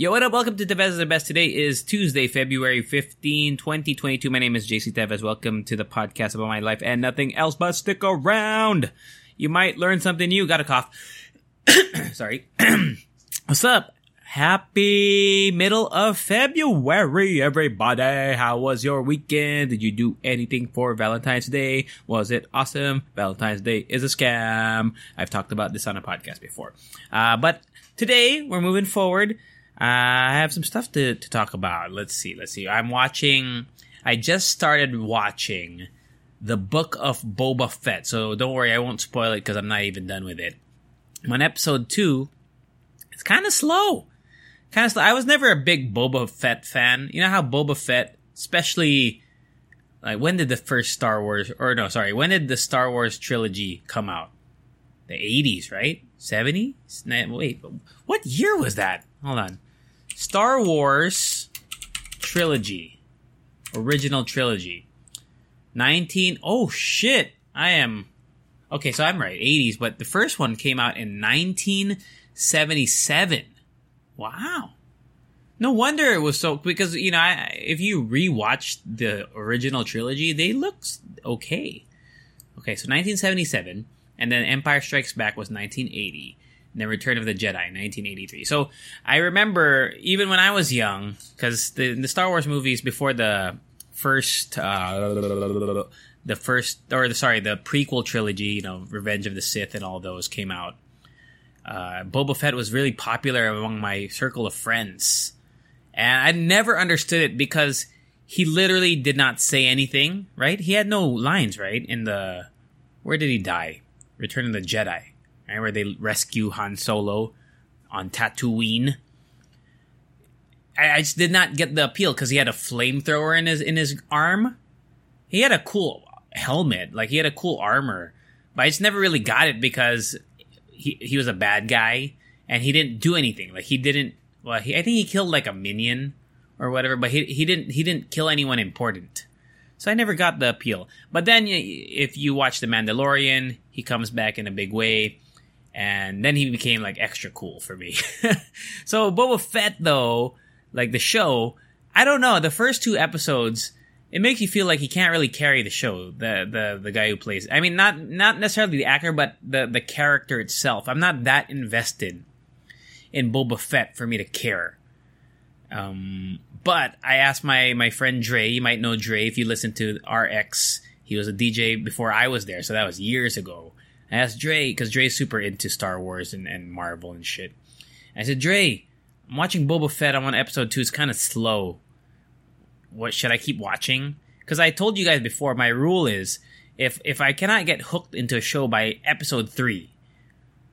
Yo, what up? Welcome to Tevez the Best. Today is Tuesday, February 15, 2022. My name is JC Tevez. Welcome to the podcast about my life and nothing else, but stick around. You might learn something new. Got a cough. Sorry. What's up? Happy middle of February, everybody. How was your weekend? Did you do anything for Valentine's Day? Was it awesome? Valentine's Day is a scam. I've talked about this on a podcast before. Uh, but today we're moving forward. I have some stuff to, to talk about. Let's see. Let's see. I'm watching, I just started watching the book of Boba Fett. So don't worry, I won't spoil it because I'm not even done with it. I'm on episode two. It's kind of slow. Kind of slow. I was never a big Boba Fett fan. You know how Boba Fett, especially, like, when did the first Star Wars, or no, sorry, when did the Star Wars trilogy come out? The 80s, right? 70s? Wait, what year was that? Hold on. Star Wars trilogy. Original trilogy. 19 Oh shit. I am Okay, so I'm right. 80s, but the first one came out in 1977. Wow. No wonder it was so because you know, I, if you rewatch the original trilogy, they look okay. Okay, so 1977 and then Empire Strikes Back was 1980 and then Return of the Jedi, 1983. So I remember even when I was young, because the the Star Wars movies before the first, uh, the first or the sorry, the prequel trilogy, you know, Revenge of the Sith and all those came out. Uh, Boba Fett was really popular among my circle of friends, and I never understood it because he literally did not say anything. Right? He had no lines. Right? In the where did he die? Return of the Jedi right, where they rescue Han Solo on Tatooine. I, I just did not get the appeal because he had a flamethrower in his in his arm. He had a cool helmet, like he had a cool armor, but I just never really got it because he he was a bad guy and he didn't do anything. Like he didn't. Well, he, I think he killed like a minion or whatever, but he he didn't he didn't kill anyone important. So I never got the appeal. But then if you watch The Mandalorian, he comes back in a big way and then he became like extra cool for me. so Boba Fett though, like the show, I don't know, the first two episodes it makes you feel like he can't really carry the show, the the the guy who plays. I mean not not necessarily the actor but the the character itself. I'm not that invested in Boba Fett for me to care. Um but I asked my my friend Dre, you might know Dre if you listen to RX. He was a DJ before I was there, so that was years ago. I asked Dre because Dre's super into Star Wars and, and Marvel and shit. I said, Dre, I'm watching Boba Fett. I'm on episode two. It's kind of slow. What should I keep watching? Because I told you guys before, my rule is if if I cannot get hooked into a show by episode three,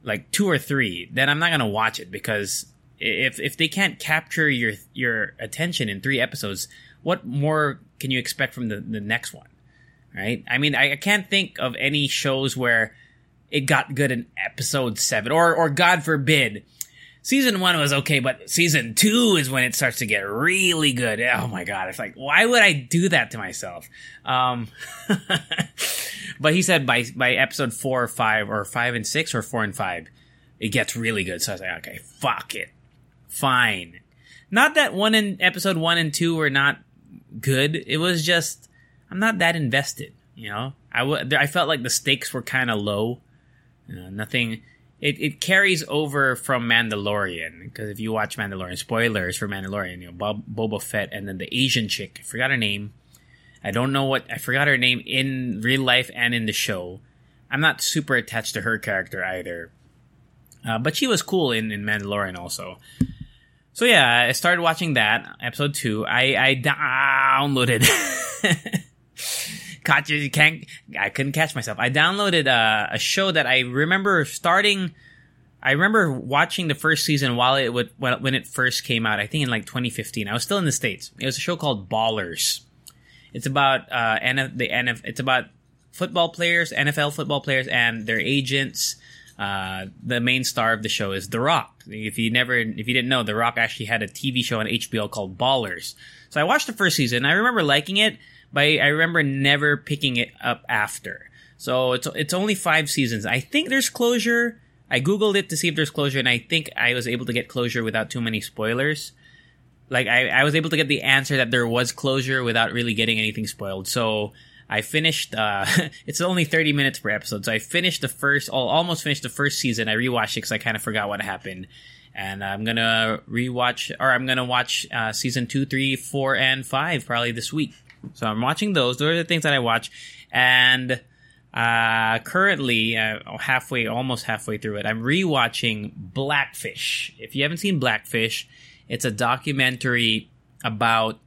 like two or three, then I'm not gonna watch it because if if they can't capture your your attention in three episodes, what more can you expect from the, the next one? Right? I mean, I, I can't think of any shows where it got good in episode seven, or or God forbid, season one was okay, but season two is when it starts to get really good. Oh my god, it's like why would I do that to myself? Um, but he said by by episode four or five, or five and six, or four and five, it gets really good. So I was like, okay, fuck it, fine. Not that one in episode one and two were not good. It was just I'm not that invested. You know, I, w- I felt like the stakes were kind of low nothing. It, it carries over from Mandalorian because if you watch Mandalorian, spoilers for Mandalorian, you know Bob, Boba Fett and then the Asian chick, I forgot her name. I don't know what I forgot her name in real life and in the show. I'm not super attached to her character either, uh, but she was cool in, in Mandalorian also. So yeah, I started watching that episode two. I I downloaded. caught you, you can't. I couldn't catch myself. I downloaded uh, a show that I remember starting I remember watching the first season while it would when it first came out. I think in like 2015. I was still in the states. It was a show called Ballers. It's about uh, NF, the NF. It's about football players, NFL football players, and their agents. Uh, the main star of the show is The Rock. If you never, if you didn't know, The Rock actually had a TV show on HBO called Ballers. So I watched the first season. I remember liking it, but I remember never picking it up after. So it's it's only five seasons. I think there's closure. I googled it to see if there's closure, and I think I was able to get closure without too many spoilers. Like I, I was able to get the answer that there was closure without really getting anything spoiled. So I finished. Uh, it's only thirty minutes per episode, so I finished the first, almost finished the first season. I rewatched it because I kind of forgot what happened, and I'm gonna rewatch, or I'm gonna watch uh, season two, three, four, and five probably this week. So I'm watching those. Those are the things that I watch, and uh, currently uh, halfway, almost halfway through it, I'm rewatching Blackfish. If you haven't seen Blackfish, it's a documentary about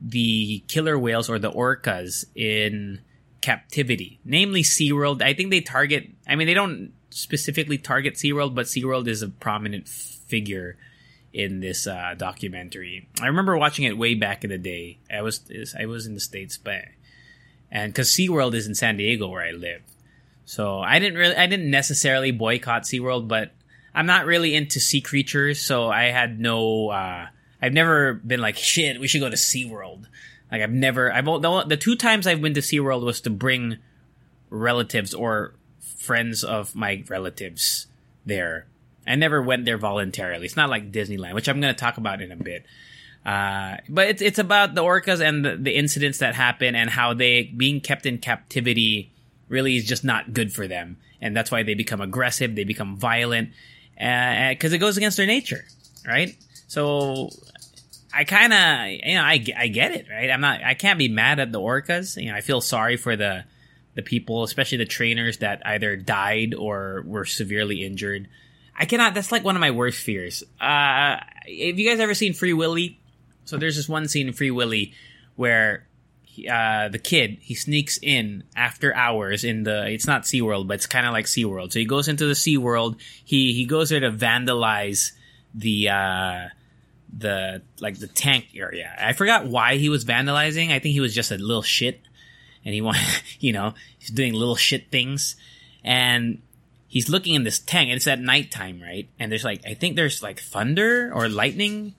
the killer whales or the orcas in captivity, namely SeaWorld. I think they target, I mean, they don't specifically target SeaWorld, but SeaWorld is a prominent figure in this uh, documentary. I remember watching it way back in the day. I was I was in the states, but and because SeaWorld is in San Diego where I live, so I didn't really I didn't necessarily boycott SeaWorld, but I'm not really into sea creatures, so I had no. Uh, I've never been like shit. We should go to SeaWorld. Like I've never. I've the, the two times I've been to SeaWorld was to bring relatives or friends of my relatives there. I never went there voluntarily. It's not like Disneyland, which I'm going to talk about in a bit. Uh, but it's it's about the orcas and the, the, incidents that happen and how they being kept in captivity really is just not good for them, and that's why they become aggressive, they become violent, because uh, it goes against their nature, right? So I kind of you know I, I get it, right? I'm not I can't be mad at the orcas. You know I feel sorry for the the people, especially the trainers that either died or were severely injured. I cannot. That's like one of my worst fears. Uh, have you guys ever seen Free Willy? So there's this one scene in Free Willy where he, uh, the kid he sneaks in after hours in the. It's not SeaWorld, but it's kind of like SeaWorld. So he goes into the SeaWorld. He he goes there to vandalize the. Uh, the like the tank area. I forgot why he was vandalizing. I think he was just a little shit, and he wanted, you know, he's doing little shit things, and he's looking in this tank, and it's at nighttime, right? And there's like, I think there's like thunder or lightning.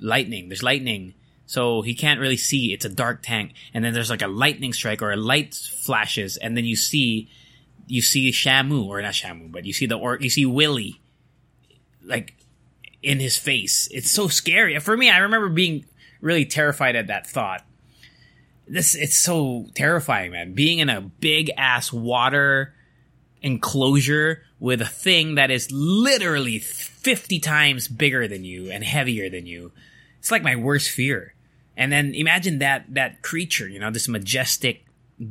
Lightning. There's lightning. So he can't really see. It's a dark tank. And then there's like a lightning strike or a light flashes. And then you see, you see Shamu, or not Shamu, but you see the, or you see Willy, like, in his face. It's so scary. For me, I remember being really terrified at that thought. This, it's so terrifying, man. Being in a big ass water, enclosure with a thing that is literally 50 times bigger than you and heavier than you. It's like my worst fear. And then imagine that that creature, you know, this majestic,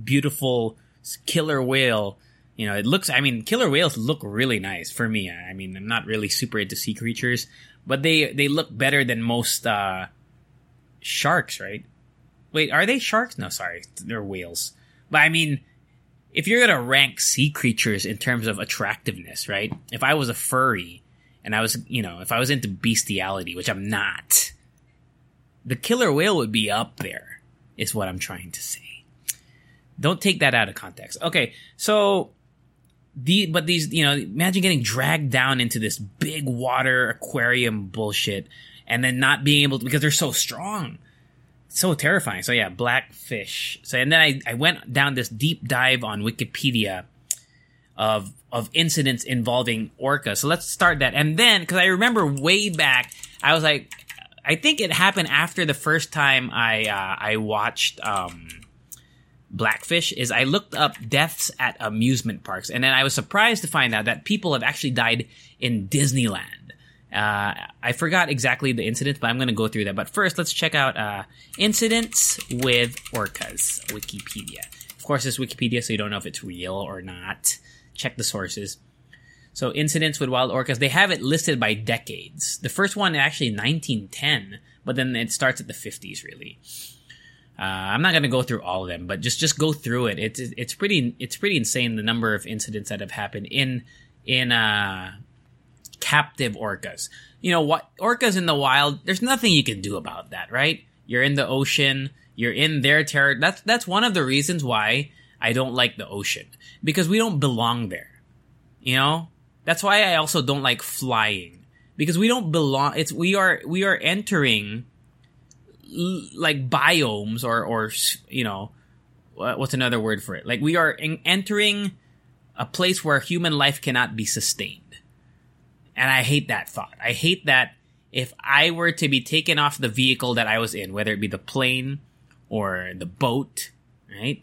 beautiful killer whale. You know, it looks. I mean, killer whales look really nice for me. I mean, I'm not really super into sea creatures, but they they look better than most uh, sharks, right? Wait, are they sharks? No, sorry, they're whales. But I mean, if you're gonna rank sea creatures in terms of attractiveness, right? If I was a furry and I was, you know, if I was into bestiality, which I'm not, the killer whale would be up there, is what I'm trying to say. Don't take that out of context. Okay, so the but these, you know, imagine getting dragged down into this big water aquarium bullshit and then not being able to because they're so strong so terrifying. So yeah, blackfish. So and then I, I went down this deep dive on Wikipedia of of incidents involving orcas. So let's start that. And then because I remember way back, I was like, I think it happened after the first time I uh, I watched um, Blackfish. Is I looked up deaths at amusement parks, and then I was surprised to find out that people have actually died in Disneyland. Uh, I forgot exactly the incident, but I'm going to go through that. But first, let's check out uh, incidents with orcas, Wikipedia. Of course, it's Wikipedia, so you don't know if it's real or not. Check the sources. So, incidents with wild orcas, they have it listed by decades. The first one actually 1910, but then it starts at the 50s, really. Uh, I'm not going to go through all of them, but just just go through it. It's it's pretty it's pretty insane the number of incidents that have happened in in uh, captive orcas. You know what? Orcas in the wild, there's nothing you can do about that, right? You're in the ocean, you're in their territory. That's that's one of the reasons why I don't like the ocean because we don't belong there. You know, that's why I also don't like flying because we don't belong. It's we are we are entering like biomes or or you know what's another word for it? Like we are in- entering a place where human life cannot be sustained. And I hate that thought. I hate that if I were to be taken off the vehicle that I was in, whether it be the plane or the boat, right?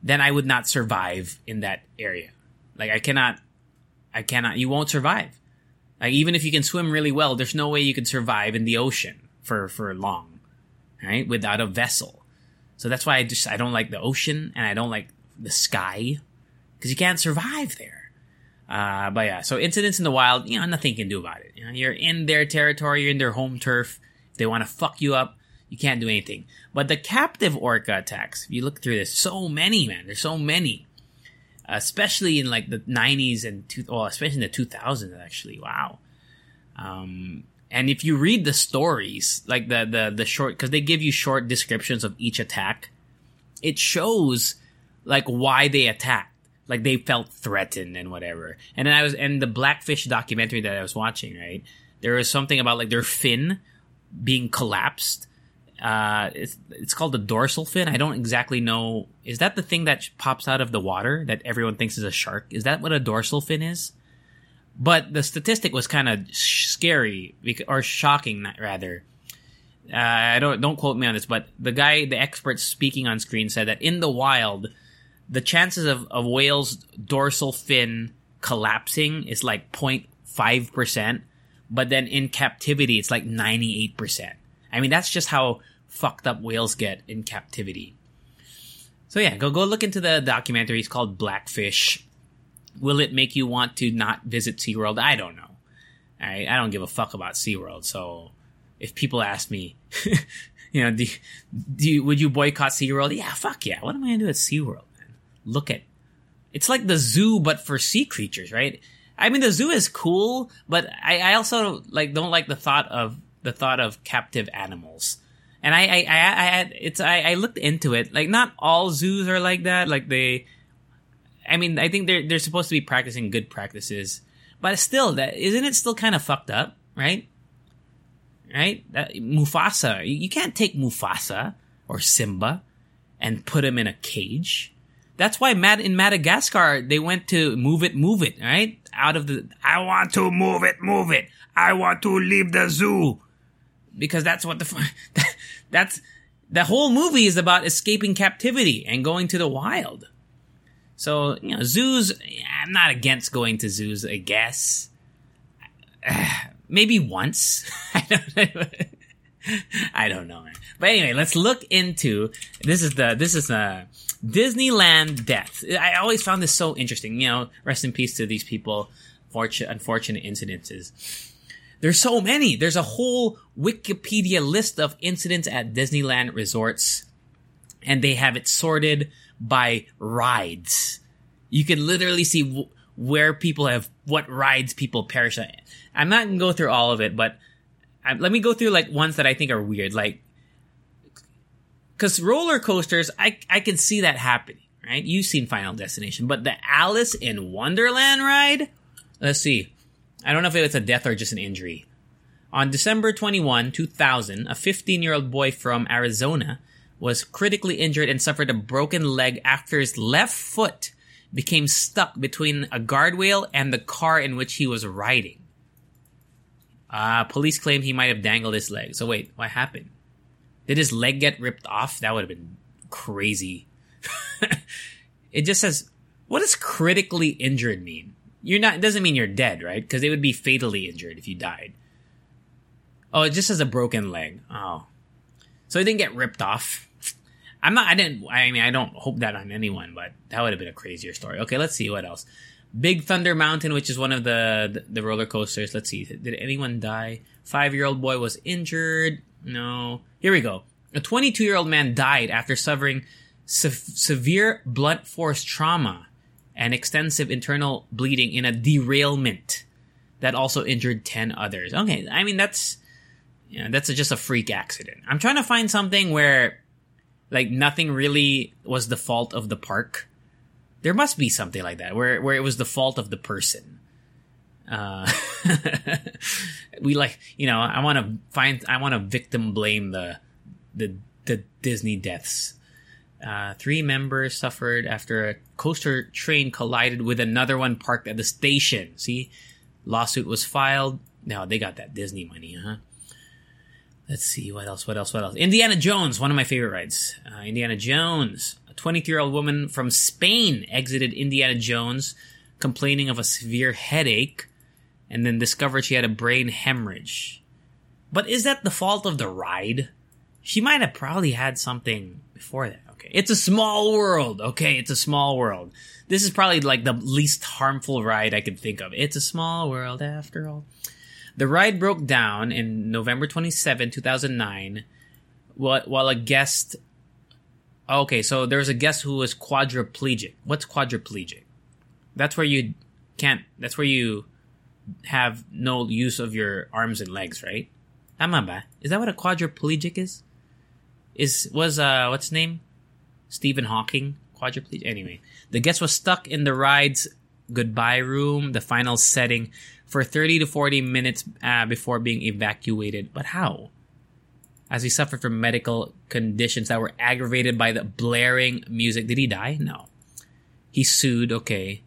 Then I would not survive in that area. Like I cannot, I cannot, you won't survive. Like even if you can swim really well, there's no way you can survive in the ocean for, for long, right? Without a vessel. So that's why I just, I don't like the ocean and I don't like the sky because you can't survive there. Uh, but yeah, so incidents in the wild, you know, nothing you can do about it. You know, you're in their territory, you're in their home turf. If they want to fuck you up, you can't do anything. But the captive orca attacks, if you look through this, so many, man. There's so many. Especially in like the 90s and, two, well, especially in the 2000s, actually. Wow. Um, and if you read the stories, like the, the, the short, cause they give you short descriptions of each attack, it shows like why they attacked. Like they felt threatened and whatever. And then I was, and the Blackfish documentary that I was watching, right? There was something about like their fin being collapsed. Uh, it's, it's called the dorsal fin. I don't exactly know. Is that the thing that pops out of the water that everyone thinks is a shark? Is that what a dorsal fin is? But the statistic was kind of scary or shocking, rather. Uh, I don't don't quote me on this, but the guy, the expert speaking on screen, said that in the wild, the chances of a whale's dorsal fin collapsing is like 0.5 percent, but then in captivity, it's like 98 percent. I mean, that's just how fucked up whales get in captivity. So yeah, go go look into the documentary. It's called Blackfish. Will it make you want to not visit SeaWorld? I don't know. I, I don't give a fuck about SeaWorld. So if people ask me, you know, do, do you, would you boycott SeaWorld? Yeah, fuck yeah. What am I going to do at SeaWorld? Look at, it's like the zoo, but for sea creatures, right? I mean, the zoo is cool, but I, I also like, don't like the thought of, the thought of captive animals. And I, I, I, I it's, I, I looked into it. Like, not all zoos are like that. Like, they, I mean, I think they're they're supposed to be practicing good practices, but still, that isn't it still kind of fucked up, right? Right? That, Mufasa, you can't take Mufasa or Simba and put him in a cage. That's why Mad in Madagascar they went to move it, move it, right? Out of the I want to move it, move it. I want to leave the zoo because that's what the that's the whole movie is about escaping captivity and going to the wild. So, you know, zoos, I'm not against going to zoos, I guess. Maybe once. I don't know. I don't know, man. But anyway, let's look into this is the this is a Disneyland death. I always found this so interesting. You know, rest in peace to these people. Fortunate, unfortunate incidences. There's so many. There's a whole Wikipedia list of incidents at Disneyland resorts, and they have it sorted by rides. You can literally see w- where people have what rides people perish. I'm not gonna go through all of it, but I, let me go through like ones that I think are weird, like because roller coasters, I I can see that happening, right? You've seen Final Destination, but the Alice in Wonderland ride, let's see. I don't know if it's a death or just an injury. On December 21, 2000, a 15 year old boy from Arizona was critically injured and suffered a broken leg after his left foot became stuck between a guardrail and the car in which he was riding. Uh, police claim he might have dangled his leg. So wait, what happened? Did his leg get ripped off? That would have been crazy. it just says, what does critically injured mean? You're not, it doesn't mean you're dead, right? Because it would be fatally injured if you died. Oh, it just says a broken leg. Oh. So it didn't get ripped off. I'm not, I didn't, I mean, I don't hope that on anyone, but that would have been a crazier story. Okay, let's see what else. Big Thunder Mountain, which is one of the, the, the roller coasters. Let's see. Did anyone die? Five year old boy was injured. No. Here we go. A 22 year old man died after suffering se- severe blunt force trauma and extensive internal bleeding in a derailment that also injured 10 others. Okay, I mean, that's, you know, that's a, just a freak accident. I'm trying to find something where, like, nothing really was the fault of the park. There must be something like that, where, where it was the fault of the person. Uh, we like, you know, I want to find, I want to victim blame the, the, the Disney deaths. Uh, three members suffered after a coaster train collided with another one parked at the station. See, lawsuit was filed. Now they got that Disney money, huh? Let's see what else. What else? What else? Indiana Jones, one of my favorite rides. Uh, Indiana Jones, a 23 year old woman from Spain exited Indiana Jones, complaining of a severe headache, and then discovered she had a brain hemorrhage. But is that the fault of the ride? She might have probably had something before that. Okay. It's a small world. Okay. It's a small world. This is probably like the least harmful ride I could think of. It's a small world after all. The ride broke down in November 27, 2009, while a guest. Okay, so there was a guest who was quadriplegic. What's quadriplegic? That's where you can't. That's where you have no use of your arms and legs, right? Tama ba? Is that what a quadriplegic is? Is was uh what's his name? Stephen Hawking quadriplegic. Anyway, the guest was stuck in the ride's goodbye room, the final setting, for 30 to 40 minutes uh, before being evacuated. But how? As he suffered from medical conditions that were aggravated by the blaring music. Did he die? No. He sued. Okay.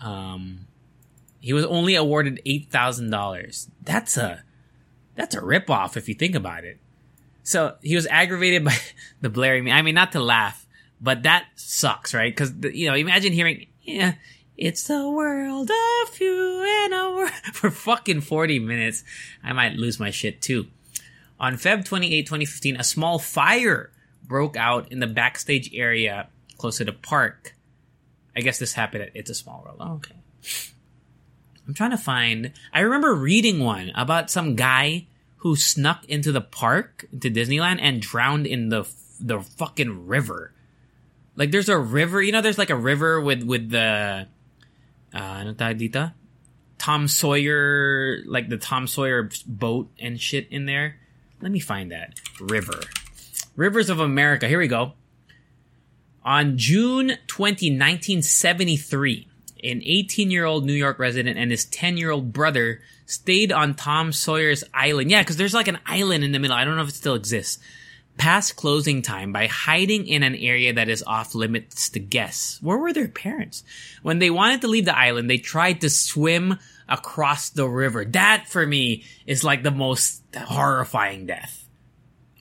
Um, he was only awarded eight thousand dollars. That's a that's a ripoff if you think about it. So he was aggravated by the blaring. I mean, not to laugh, but that sucks, right? Because you know, imagine hearing, yeah, it's the world of you and a world for fucking forty minutes. I might lose my shit too. On Feb 28, 2015, a small fire broke out in the backstage area close to the park. I guess this happened at It's a Small World. Oh, okay. I'm trying to find. I remember reading one about some guy who snuck into the park, into Disneyland, and drowned in the the fucking river. Like there's a river, you know, there's like a river with with the uh, ano? Tom Sawyer, like the Tom Sawyer boat and shit in there. Let me find that river. Rivers of America. Here we go. On June 20, 1973, an 18 year old New York resident and his 10 year old brother stayed on Tom Sawyer's Island. Yeah, because there's like an island in the middle. I don't know if it still exists. Past closing time by hiding in an area that is off limits to guests. Where were their parents? When they wanted to leave the island, they tried to swim across the river. That for me is like the most horrifying death.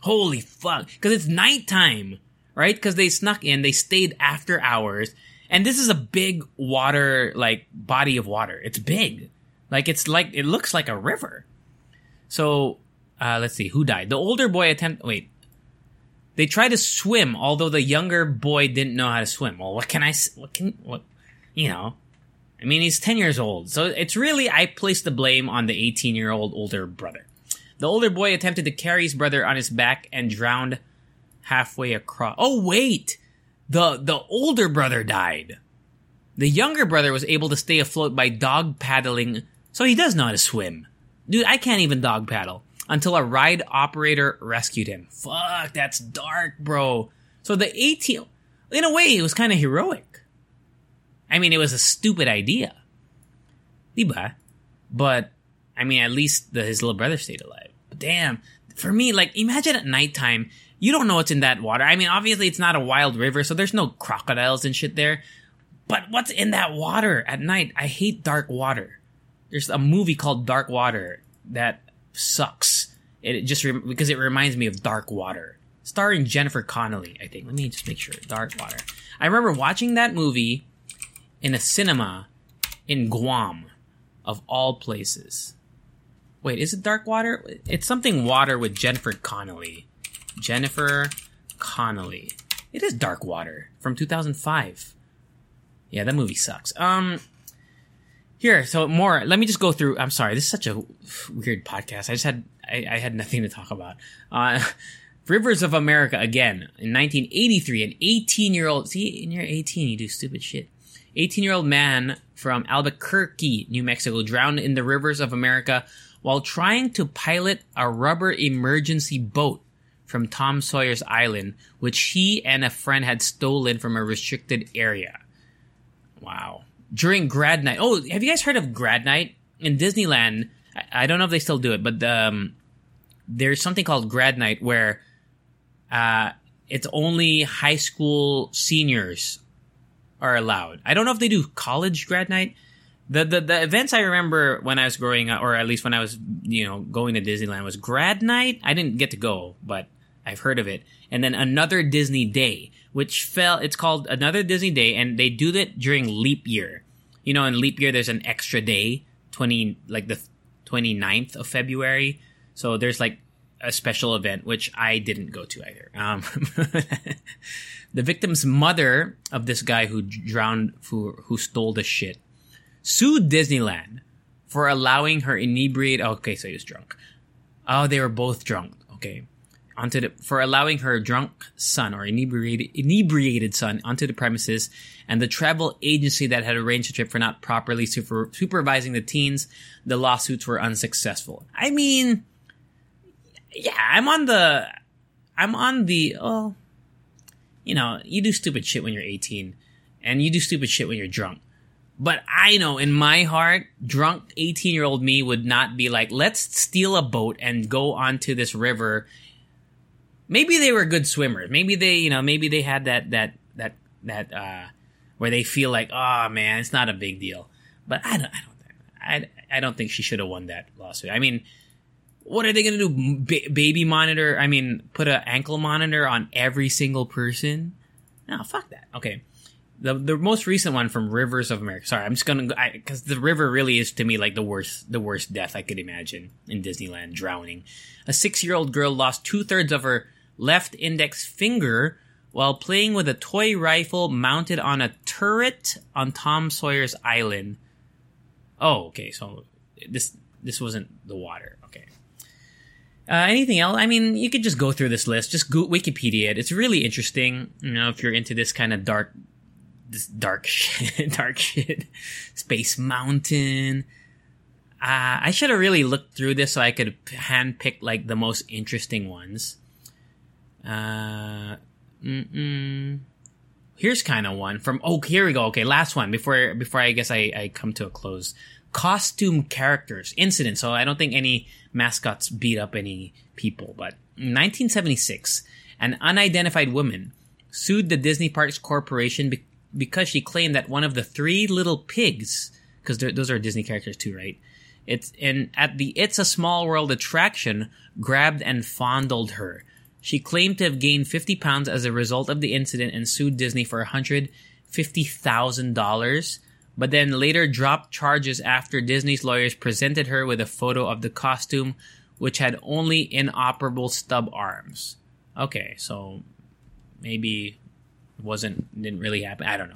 Holy fuck. Because it's nighttime, right? Because they snuck in, they stayed after hours, and this is a big water, like body of water. It's big. Like it's like, it looks like a river. So, uh, let's see, who died? The older boy attempt, wait. They tried to swim, although the younger boy didn't know how to swim. Well, what can I, what can, what, you know, I mean, he's 10 years old. So it's really, I place the blame on the 18 year old older brother. The older boy attempted to carry his brother on his back and drowned halfway across. Oh, wait! The, the older brother died. The younger brother was able to stay afloat by dog paddling, so he does know how to swim. Dude, I can't even dog paddle until a ride operator rescued him. Fuck, that's dark, bro. So the 18, in a way, it was kind of heroic. I mean, it was a stupid idea. Diba? But, I mean, at least the, his little brother stayed alive. But damn, for me, like, imagine at nighttime, you don't know what's in that water. I mean, obviously it's not a wild river, so there's no crocodiles and shit there. But what's in that water at night? I hate dark water. There's a movie called Dark Water that sucks. It just re- because it reminds me of Dark Water, starring Jennifer Connelly. I think. Let me just make sure. Dark Water. I remember watching that movie in a cinema in Guam, of all places. Wait, is it Dark Water? It's something water with Jennifer Connelly. Jennifer Connelly. It is Dark Water from 2005. Yeah, that movie sucks. Um, here, so more. Let me just go through. I'm sorry, this is such a weird podcast. I just had I, I had nothing to talk about. Uh, Rivers of America again in 1983. An 18 year old. See, in your 18, you do stupid shit. 18 year old man from Albuquerque, New Mexico, drowned in the rivers of America while trying to pilot a rubber emergency boat from Tom Sawyer's Island, which he and a friend had stolen from a restricted area. Wow. During grad night. Oh, have you guys heard of grad night? In Disneyland, I, don't know if they still do it, but um, there's something called grad night where uh, it's only high school seniors are allowed. I don't know if they do college grad night. The, the the events I remember when I was growing up, or at least when I was you know going to Disneyland, was grad night. I didn't get to go, but I've heard of it. And then another Disney Day, which fell. It's called another Disney Day, and they do that during leap year. You know, in leap year, there's an extra day, twenty like the 29th of February. So there's like a special event, which I didn't go to either. Um, the victim's mother of this guy who drowned, who, who stole the shit, sued Disneyland for allowing her inebriated. Oh, okay, so he was drunk. Oh, they were both drunk. Okay. Onto the, for allowing her drunk son or inebriated, inebriated son onto the premises and the travel agency that had arranged the trip for not properly super, supervising the teens, the lawsuits were unsuccessful. I mean, yeah, I'm on the, I'm on the, oh, you know, you do stupid shit when you're 18 and you do stupid shit when you're drunk. But I know in my heart, drunk 18 year old me would not be like, let's steal a boat and go onto this river. Maybe they were good swimmers. Maybe they, you know, maybe they had that, that, that, that, uh, where they feel like, oh man, it's not a big deal. But I don't, I don't, I, I don't think she should have won that lawsuit. I mean, what are they going to do? B- baby monitor? I mean, put an ankle monitor on every single person? No, fuck that. Okay. The, the most recent one from Rivers of America. Sorry, I'm just gonna because the river really is to me like the worst the worst death I could imagine in Disneyland. Drowning. A six year old girl lost two thirds of her left index finger while playing with a toy rifle mounted on a turret on Tom Sawyer's Island. Oh, okay. So this this wasn't the water. Okay. Uh, anything else? I mean, you could just go through this list. Just go Wikipedia it. It's really interesting. You know, if you're into this kind of dark, this dark shit, dark shit, Space Mountain. Uh, I should have really looked through this so I could handpick like the most interesting ones. Uh, mm-mm. here's kind of one from. Oh, here we go. Okay, last one before before I guess I, I come to a close. Costume characters incident. So I don't think any mascots beat up any people. But in 1976, an unidentified woman sued the Disney Parks Corporation be- because she claimed that one of the three little pigs, because those are Disney characters too, right? It's in at the It's a Small World attraction, grabbed and fondled her. She claimed to have gained 50 pounds as a result of the incident and sued Disney for $150,000 but then later dropped charges after Disney's lawyers presented her with a photo of the costume, which had only inoperable stub arms. Okay, so maybe it wasn't didn't really happen. I don't know.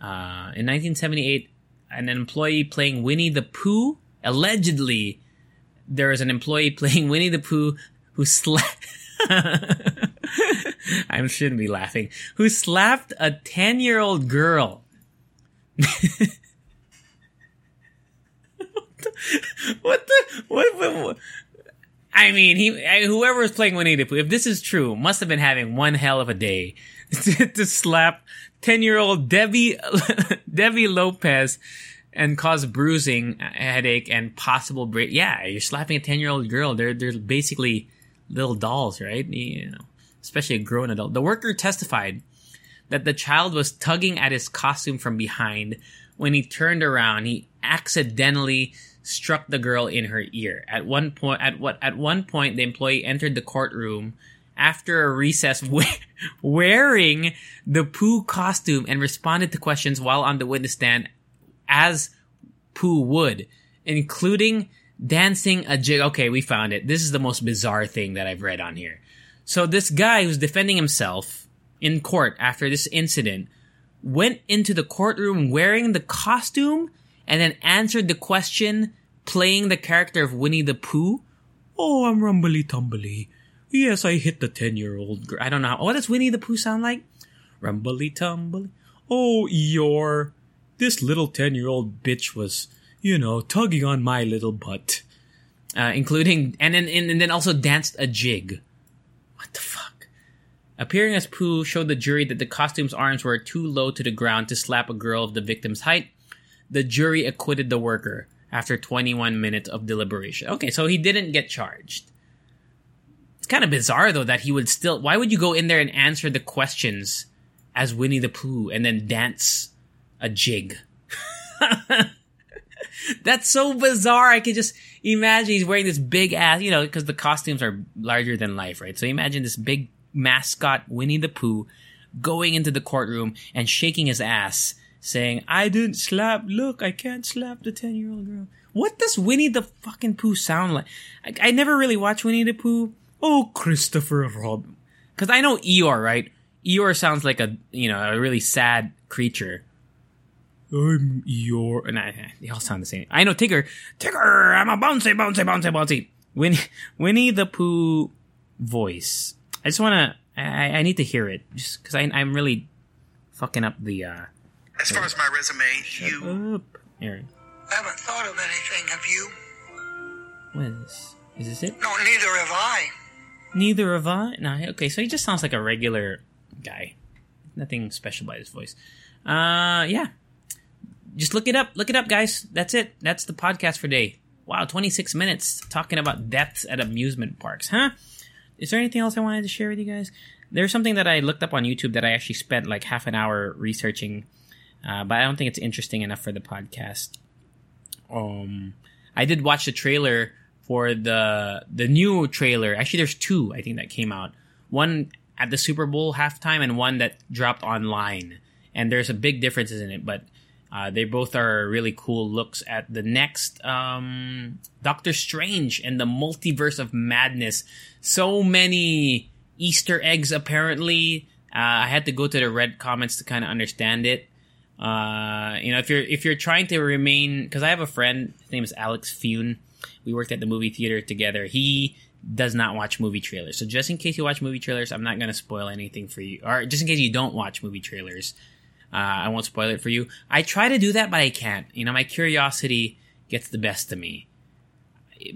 Uh, in 1978, an employee playing Winnie the Pooh allegedly there is an employee playing Winnie the Pooh who slapped. I shouldn't be laughing. Who slapped a 10 year old girl what the what, what, what, I mean, he whoever was playing Winnie the Pooh, if this is true, must have been having one hell of a day to, to slap ten year old Debbie Debbie Lopez and cause bruising, uh, headache, and possible break. Yeah, you're slapping a ten year old girl. They're they're basically little dolls, right? You know, especially a grown adult. The worker testified that the child was tugging at his costume from behind. When he turned around, he accidentally struck the girl in her ear. At one point, at what at one point, the employee entered the courtroom after a recess wearing the Pooh costume and responded to questions while on the witness stand as Pooh would, including dancing a jig. Okay, we found it. This is the most bizarre thing that I've read on here. So this guy who's defending himself in court after this incident went into the courtroom wearing the costume and then answered the question playing the character of Winnie the Pooh. Oh, I'm rumbly tumbly. Yes, I hit the 10 year old girl. I don't know. What does Winnie the Pooh sound like? Rumbly tumbly. Oh, Eeyore. this little 10 year old bitch was, you know, tugging on my little butt. Uh, including, and then, and then also danced a jig. What the fuck? Appearing as Pooh showed the jury that the costume's arms were too low to the ground to slap a girl of the victim's height. The jury acquitted the worker after 21 minutes of deliberation. Okay, so he didn't get charged. It's kind of bizarre though that he would still. Why would you go in there and answer the questions as Winnie the Pooh and then dance a jig? That's so bizarre. I could just imagine he's wearing this big ass, you know, because the costumes are larger than life, right? So imagine this big mascot Winnie the Pooh going into the courtroom and shaking his ass, saying, "I didn't slap. Look, I can't slap the ten year old girl." What does Winnie the fucking Pooh sound like? I, I never really watched Winnie the Pooh. Oh, Christopher Robin, because I know Eeyore, right? Eeyore sounds like a you know a really sad creature. I'm Eeyore, and I, they all sound the same. I know Tigger. Tigger, I'm a bouncy, bouncy, bouncy, bouncy. Winnie, Winnie the Pooh voice. I just want to. I, I need to hear it just because I'm really fucking up the. uh As far as my resume, you. Up, Aaron. I haven't thought of anything, have you? What is this? Is this it? No, neither have I. Neither have I. No, okay, so he just sounds like a regular guy. Nothing special about his voice. Uh, yeah. Just look it up. Look it up, guys. That's it. That's the podcast for today. Wow, 26 minutes talking about deaths at amusement parks, huh? Is there anything else I wanted to share with you guys? There's something that I looked up on YouTube that I actually spent like half an hour researching, uh, but I don't think it's interesting enough for the podcast. Um, I did watch the trailer for the the new trailer. Actually, there's two I think that came out. One at the Super Bowl halftime and one that dropped online. And there's a big differences in it, but uh, they both are really cool looks at the next um, Doctor Strange and the multiverse of madness. So many Easter eggs, apparently. Uh, I had to go to the red comments to kind of understand it. Uh, you know, if you're if you're trying to remain, because I have a friend, his name is Alex Fune. We worked at the movie theater together. He does not watch movie trailers. So just in case you watch movie trailers, I'm not going to spoil anything for you. Or just in case you don't watch movie trailers, uh, I won't spoil it for you. I try to do that, but I can't. You know, my curiosity gets the best of me.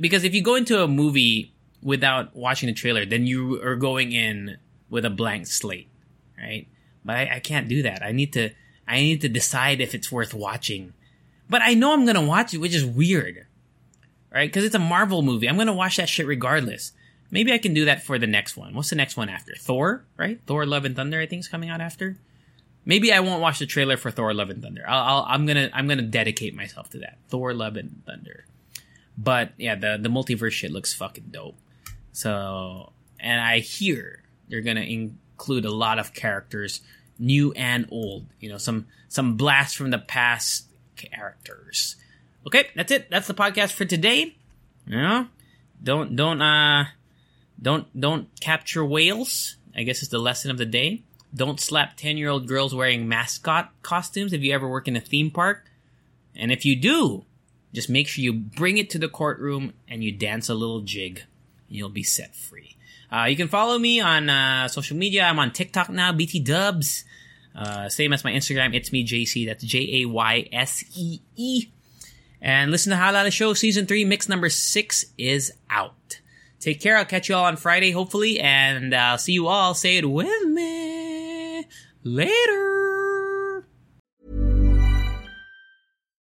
Because if you go into a movie without watching the trailer, then you are going in with a blank slate, right? But I, I can't do that. I need to, I need to decide if it's worth watching. But I know I'm going to watch it, which is weird right? Because it's a Marvel movie. I'm gonna watch that shit regardless. Maybe I can do that for the next one. What's the next one after? Thor, right? Thor: Love and Thunder, I think is coming out after. Maybe I won't watch the trailer for Thor: Love and Thunder. I'll, i am gonna I'm gonna dedicate myself to that. Thor: Love and Thunder. But yeah, the the multiverse shit looks fucking dope. So, and I hear they're gonna include a lot of characters, new and old. You know, some some blast from the past characters. Okay, that's it. That's the podcast for today. Know, don't don't uh don't don't capture whales. I guess it's the lesson of the day. Don't slap ten year old girls wearing mascot costumes if you ever work in a theme park. And if you do, just make sure you bring it to the courtroom and you dance a little jig. You'll be set free. Uh, you can follow me on uh, social media. I'm on TikTok now, BT Dubs. Uh, same as my Instagram. It's me, JC. That's J A Y S E E. And listen to Halala Show Season 3, mix number 6 is out. Take care. I'll catch you all on Friday, hopefully. And I'll see you all. Say it with me. Later.